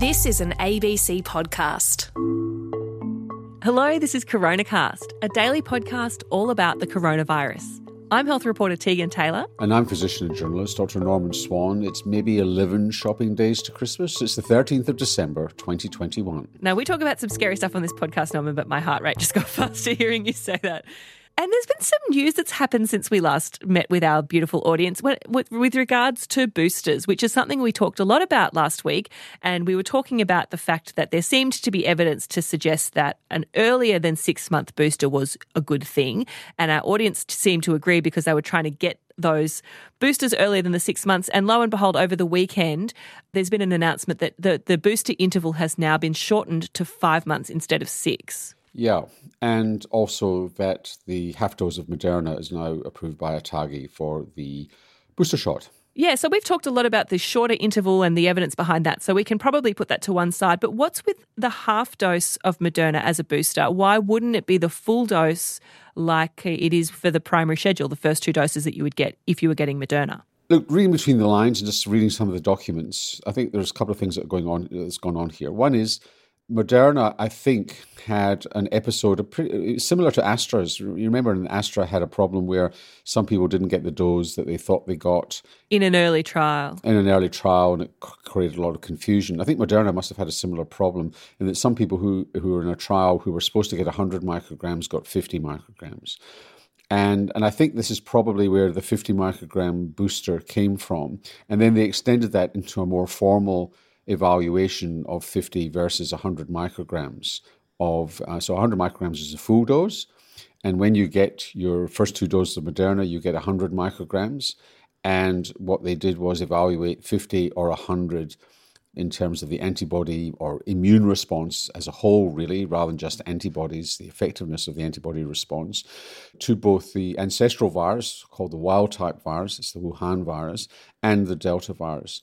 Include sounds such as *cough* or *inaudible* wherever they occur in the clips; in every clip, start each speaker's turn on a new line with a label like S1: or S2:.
S1: This is an ABC podcast.
S2: Hello, this is CoronaCast, a daily podcast all about the coronavirus. I'm health reporter Tegan Taylor.
S3: And I'm physician and journalist Dr. Norman Swan. It's maybe 11 shopping days to Christmas. It's the 13th of December, 2021.
S2: Now, we talk about some scary stuff on this podcast, Norman, but my heart rate *laughs* just got faster hearing you say that. And there's been some news that's happened since we last met with our beautiful audience with regards to boosters, which is something we talked a lot about last week. And we were talking about the fact that there seemed to be evidence to suggest that an earlier than six month booster was a good thing. And our audience seemed to agree because they were trying to get those boosters earlier than the six months. And lo and behold, over the weekend, there's been an announcement that the, the booster interval has now been shortened to five months instead of six.
S3: Yeah, and also that the half dose of Moderna is now approved by ATAGI for the booster shot.
S2: Yeah, so we've talked a lot about the shorter interval and the evidence behind that, so we can probably put that to one side. But what's with the half dose of Moderna as a booster? Why wouldn't it be the full dose like it is for the primary schedule, the first two doses that you would get if you were getting Moderna?
S3: Look, reading between the lines and just reading some of the documents, I think there's a couple of things that are going on that's gone on here. One is Moderna, I think, had an episode pretty, similar to Astra's. You remember, in Astra had a problem where some people didn't get the dose that they thought they got
S2: in an early trial.
S3: In an early trial, and it created a lot of confusion. I think Moderna must have had a similar problem in that some people who who were in a trial who were supposed to get 100 micrograms got 50 micrograms. And, and I think this is probably where the 50 microgram booster came from. And then they extended that into a more formal evaluation of 50 versus 100 micrograms of uh, so 100 micrograms is a full dose and when you get your first two doses of moderna you get 100 micrograms and what they did was evaluate 50 or 100 in terms of the antibody or immune response as a whole, really, rather than just antibodies, the effectiveness of the antibody response to both the ancestral virus, called the wild type virus, it's the Wuhan virus, and the Delta virus.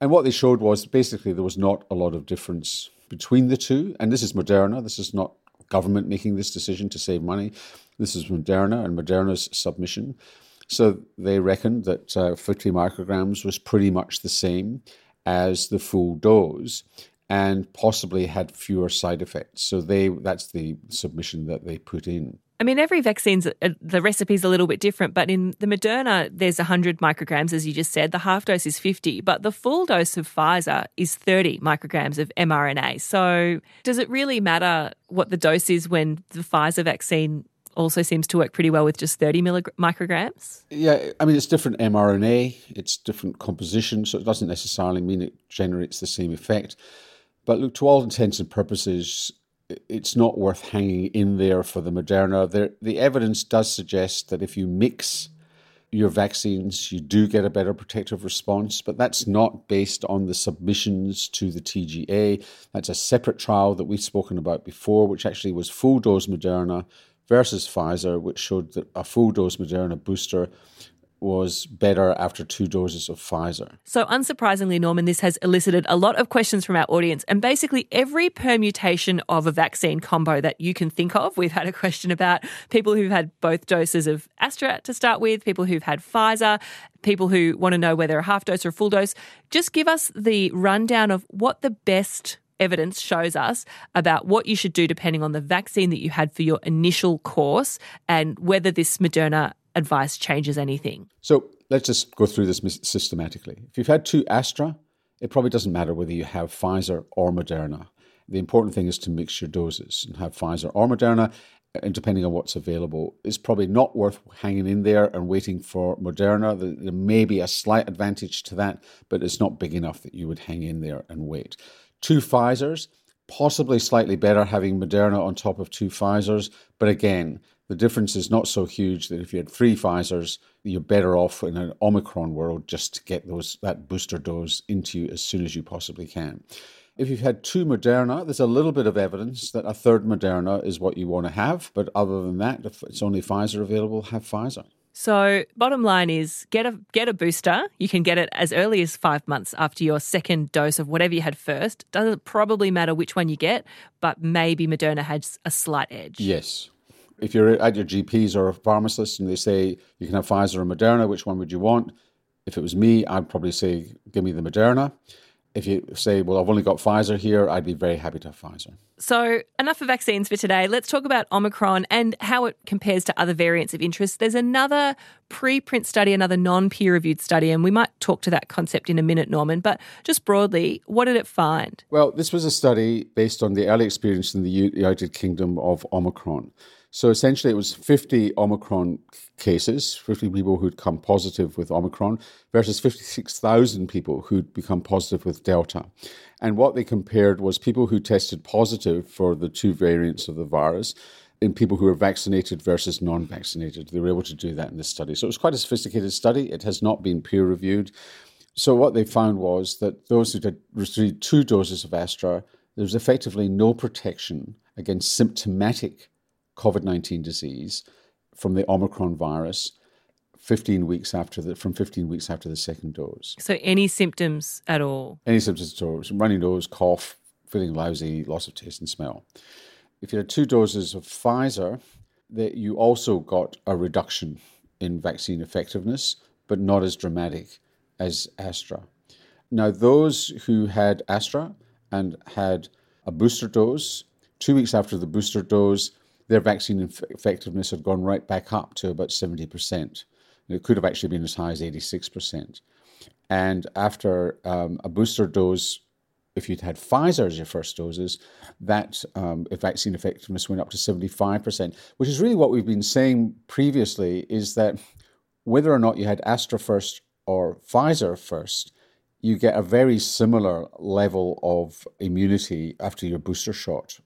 S3: And what they showed was basically there was not a lot of difference between the two. And this is Moderna. This is not government making this decision to save money. This is Moderna and Moderna's submission. So they reckoned that uh, 50 micrograms was pretty much the same as the full dose and possibly had fewer side effects. So they that's the submission that they put in.
S2: I mean, every vaccine's uh, the recipe's a little bit different, but in the Moderna, there's 100 micrograms, as you just said. The half dose is 50, but the full dose of Pfizer is 30 micrograms of mRNA. So, does it really matter what the dose is when the Pfizer vaccine also seems to work pretty well with just 30 micrograms?
S3: Yeah, I mean, it's different mRNA, it's different composition, so it doesn't necessarily mean it generates the same effect. But look, to all intents and purposes, it's not worth hanging in there for the Moderna. There, the evidence does suggest that if you mix your vaccines, you do get a better protective response, but that's not based on the submissions to the TGA. That's a separate trial that we've spoken about before, which actually was full dose Moderna versus Pfizer, which showed that a full dose Moderna booster was better after two doses of Pfizer.
S2: So, unsurprisingly, Norman, this has elicited a lot of questions from our audience. And basically, every permutation of a vaccine combo that you can think of, we've had a question about people who've had both doses of Astra to start with, people who've had Pfizer, people who want to know whether a half dose or a full dose. Just give us the rundown of what the best evidence shows us about what you should do depending on the vaccine that you had for your initial course and whether this Moderna advice changes anything.
S3: So let's just go through this systematically. If you've had two Astra, it probably doesn't matter whether you have Pfizer or Moderna. The important thing is to mix your doses and have Pfizer or Moderna. And depending on what's available, it's probably not worth hanging in there and waiting for Moderna. There may be a slight advantage to that, but it's not big enough that you would hang in there and wait. Two Pfizers, possibly slightly better having Moderna on top of two Pfizers, but again, the difference is not so huge that if you had three Pfizer's, you're better off in an Omicron world just to get those that booster dose into you as soon as you possibly can. If you've had two Moderna, there's a little bit of evidence that a third Moderna is what you want to have. But other than that, if it's only Pfizer available, have Pfizer.
S2: So, bottom line is get a get a booster. You can get it as early as five months after your second dose of whatever you had first. Doesn't probably matter which one you get, but maybe Moderna has a slight edge.
S3: Yes, if you're at your GPs or a pharmacist and they say you can have Pfizer or Moderna, which one would you want? If it was me, I'd probably say, give me the Moderna. If you say, well, I've only got Pfizer here, I'd be very happy to have Pfizer.
S2: So, enough of vaccines for today. Let's talk about Omicron and how it compares to other variants of interest. There's another preprint study, another non peer reviewed study, and we might talk to that concept in a minute, Norman. But just broadly, what did it find?
S3: Well, this was a study based on the early experience in the United Kingdom of Omicron. So essentially, it was 50 Omicron cases, 50 people who'd come positive with Omicron, versus 56,000 people who'd become positive with Delta. And what they compared was people who tested positive for the two variants of the virus in people who were vaccinated versus non vaccinated. They were able to do that in this study. So it was quite a sophisticated study. It has not been peer reviewed. So what they found was that those who had received two doses of Astra, there was effectively no protection against symptomatic COVID 19 disease from the Omicron virus 15 weeks after the from 15 weeks after the second dose.
S2: So any symptoms at all?
S3: Any symptoms at all. Runny nose, cough, feeling lousy, loss of taste and smell. If you had two doses of Pfizer, that you also got a reduction in vaccine effectiveness, but not as dramatic as Astra. Now, those who had Astra and had a booster dose, two weeks after the booster dose, their vaccine effectiveness had gone right back up to about 70%. It could have actually been as high as 86%. And after um, a booster dose, if you'd had Pfizer as your first doses, that um, vaccine effectiveness went up to 75%, which is really what we've been saying previously is that whether or not you had Astra first or Pfizer first, you get a very similar level of immunity after your booster shot.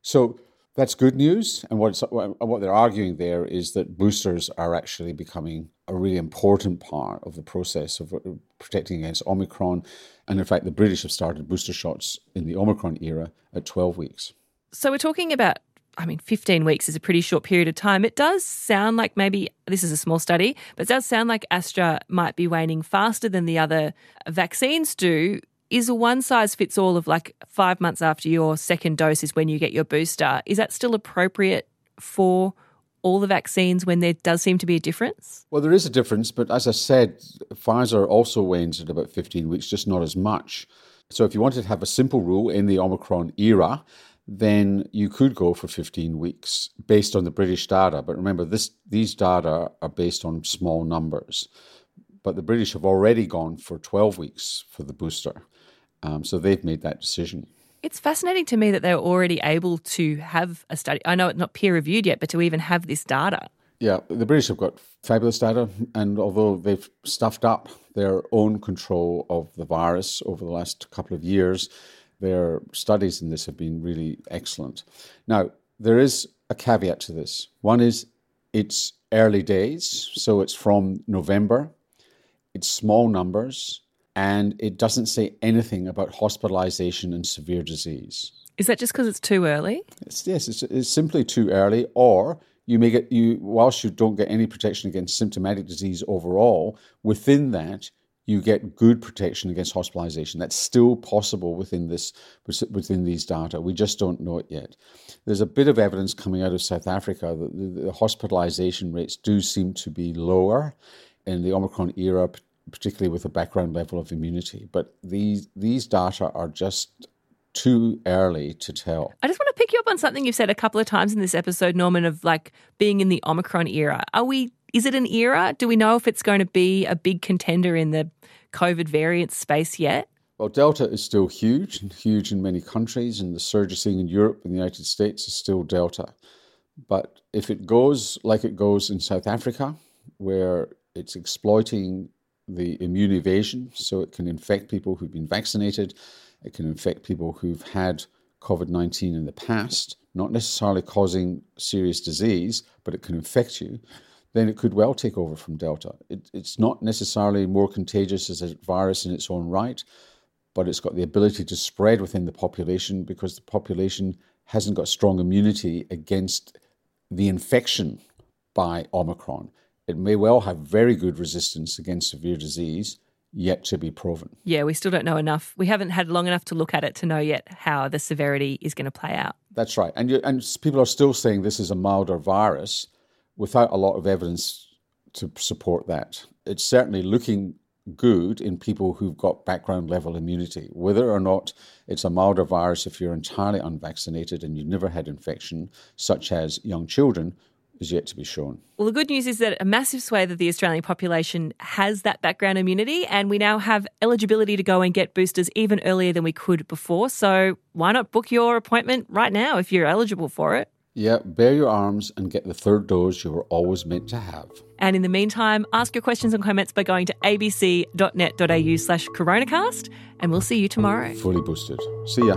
S3: So that's good news. And what's, what they're arguing there is that boosters are actually becoming a really important part of the process of uh, protecting against Omicron. And in fact, the British have started booster shots in the Omicron era at 12 weeks.
S2: So we're talking about I mean, 15 weeks is a pretty short period of time. It does sound like maybe this is a small study, but it does sound like Astra might be waning faster than the other vaccines do is a one size fits all of like five months after your second dose is when you get your booster. Is that still appropriate for all the vaccines when there does seem to be a difference?
S3: Well, there is a difference, but as I said, Pfizer also wanes at about 15 weeks, just not as much. So if you wanted to have a simple rule in the Omicron era, then you could go for 15 weeks based on the British data. But remember, this, these data are based on small numbers. But the British have already gone for 12 weeks for the booster. Um, so they've made that decision.
S2: It's fascinating to me that they're already able to have a study. I know it's not peer reviewed yet, but to even have this data.
S3: Yeah, the British have got fabulous data, and although they've stuffed up their own control of the virus over the last couple of years, their studies in this have been really excellent. Now, there is a caveat to this. One is it's early days, so it's from November, it's small numbers, and it doesn't say anything about hospitalization and severe disease.
S2: Is that just because it's too early?
S3: It's, yes, it's, it's simply too early, or you may get you whilst you don't get any protection against symptomatic disease overall. Within that, you get good protection against hospitalization. That's still possible within this within these data. We just don't know it yet. There's a bit of evidence coming out of South Africa that the, the hospitalization rates do seem to be lower in the Omicron era, particularly with a background level of immunity. But these these data are just too early to tell.
S2: I just want to pick you up on something you've said a couple of times in this episode, Norman, of like being in the Omicron era. Are we is it an era? Do we know if it's going to be a big contender in the COVID variant space yet?
S3: Well, Delta is still huge and huge in many countries, and the surge you're seeing in Europe and the United States is still Delta. But if it goes like it goes in South Africa, where it's exploiting the immune evasion, so it can infect people who've been vaccinated, it can infect people who've had COVID 19 in the past, not necessarily causing serious disease, but it can infect you, then it could well take over from Delta. It, it's not necessarily more contagious as a virus in its own right, but it's got the ability to spread within the population because the population hasn't got strong immunity against the infection by Omicron. It may well have very good resistance against severe disease, yet to be proven.
S2: Yeah, we still don't know enough. We haven't had long enough to look at it to know yet how the severity is going to play out.
S3: That's right. And, you, and people are still saying this is a milder virus without a lot of evidence to support that. It's certainly looking good in people who've got background level immunity. Whether or not it's a milder virus if you're entirely unvaccinated and you've never had infection, such as young children, is yet to be shown.
S2: Well, the good news is that a massive swathe of the Australian population has that background immunity, and we now have eligibility to go and get boosters even earlier than we could before. So why not book your appointment right now if you're eligible for it?
S3: Yeah, bare your arms and get the third dose you were always meant to have.
S2: And in the meantime, ask your questions and comments by going to abc.net.au slash coronacast, and we'll see you tomorrow.
S3: Fully boosted. See ya.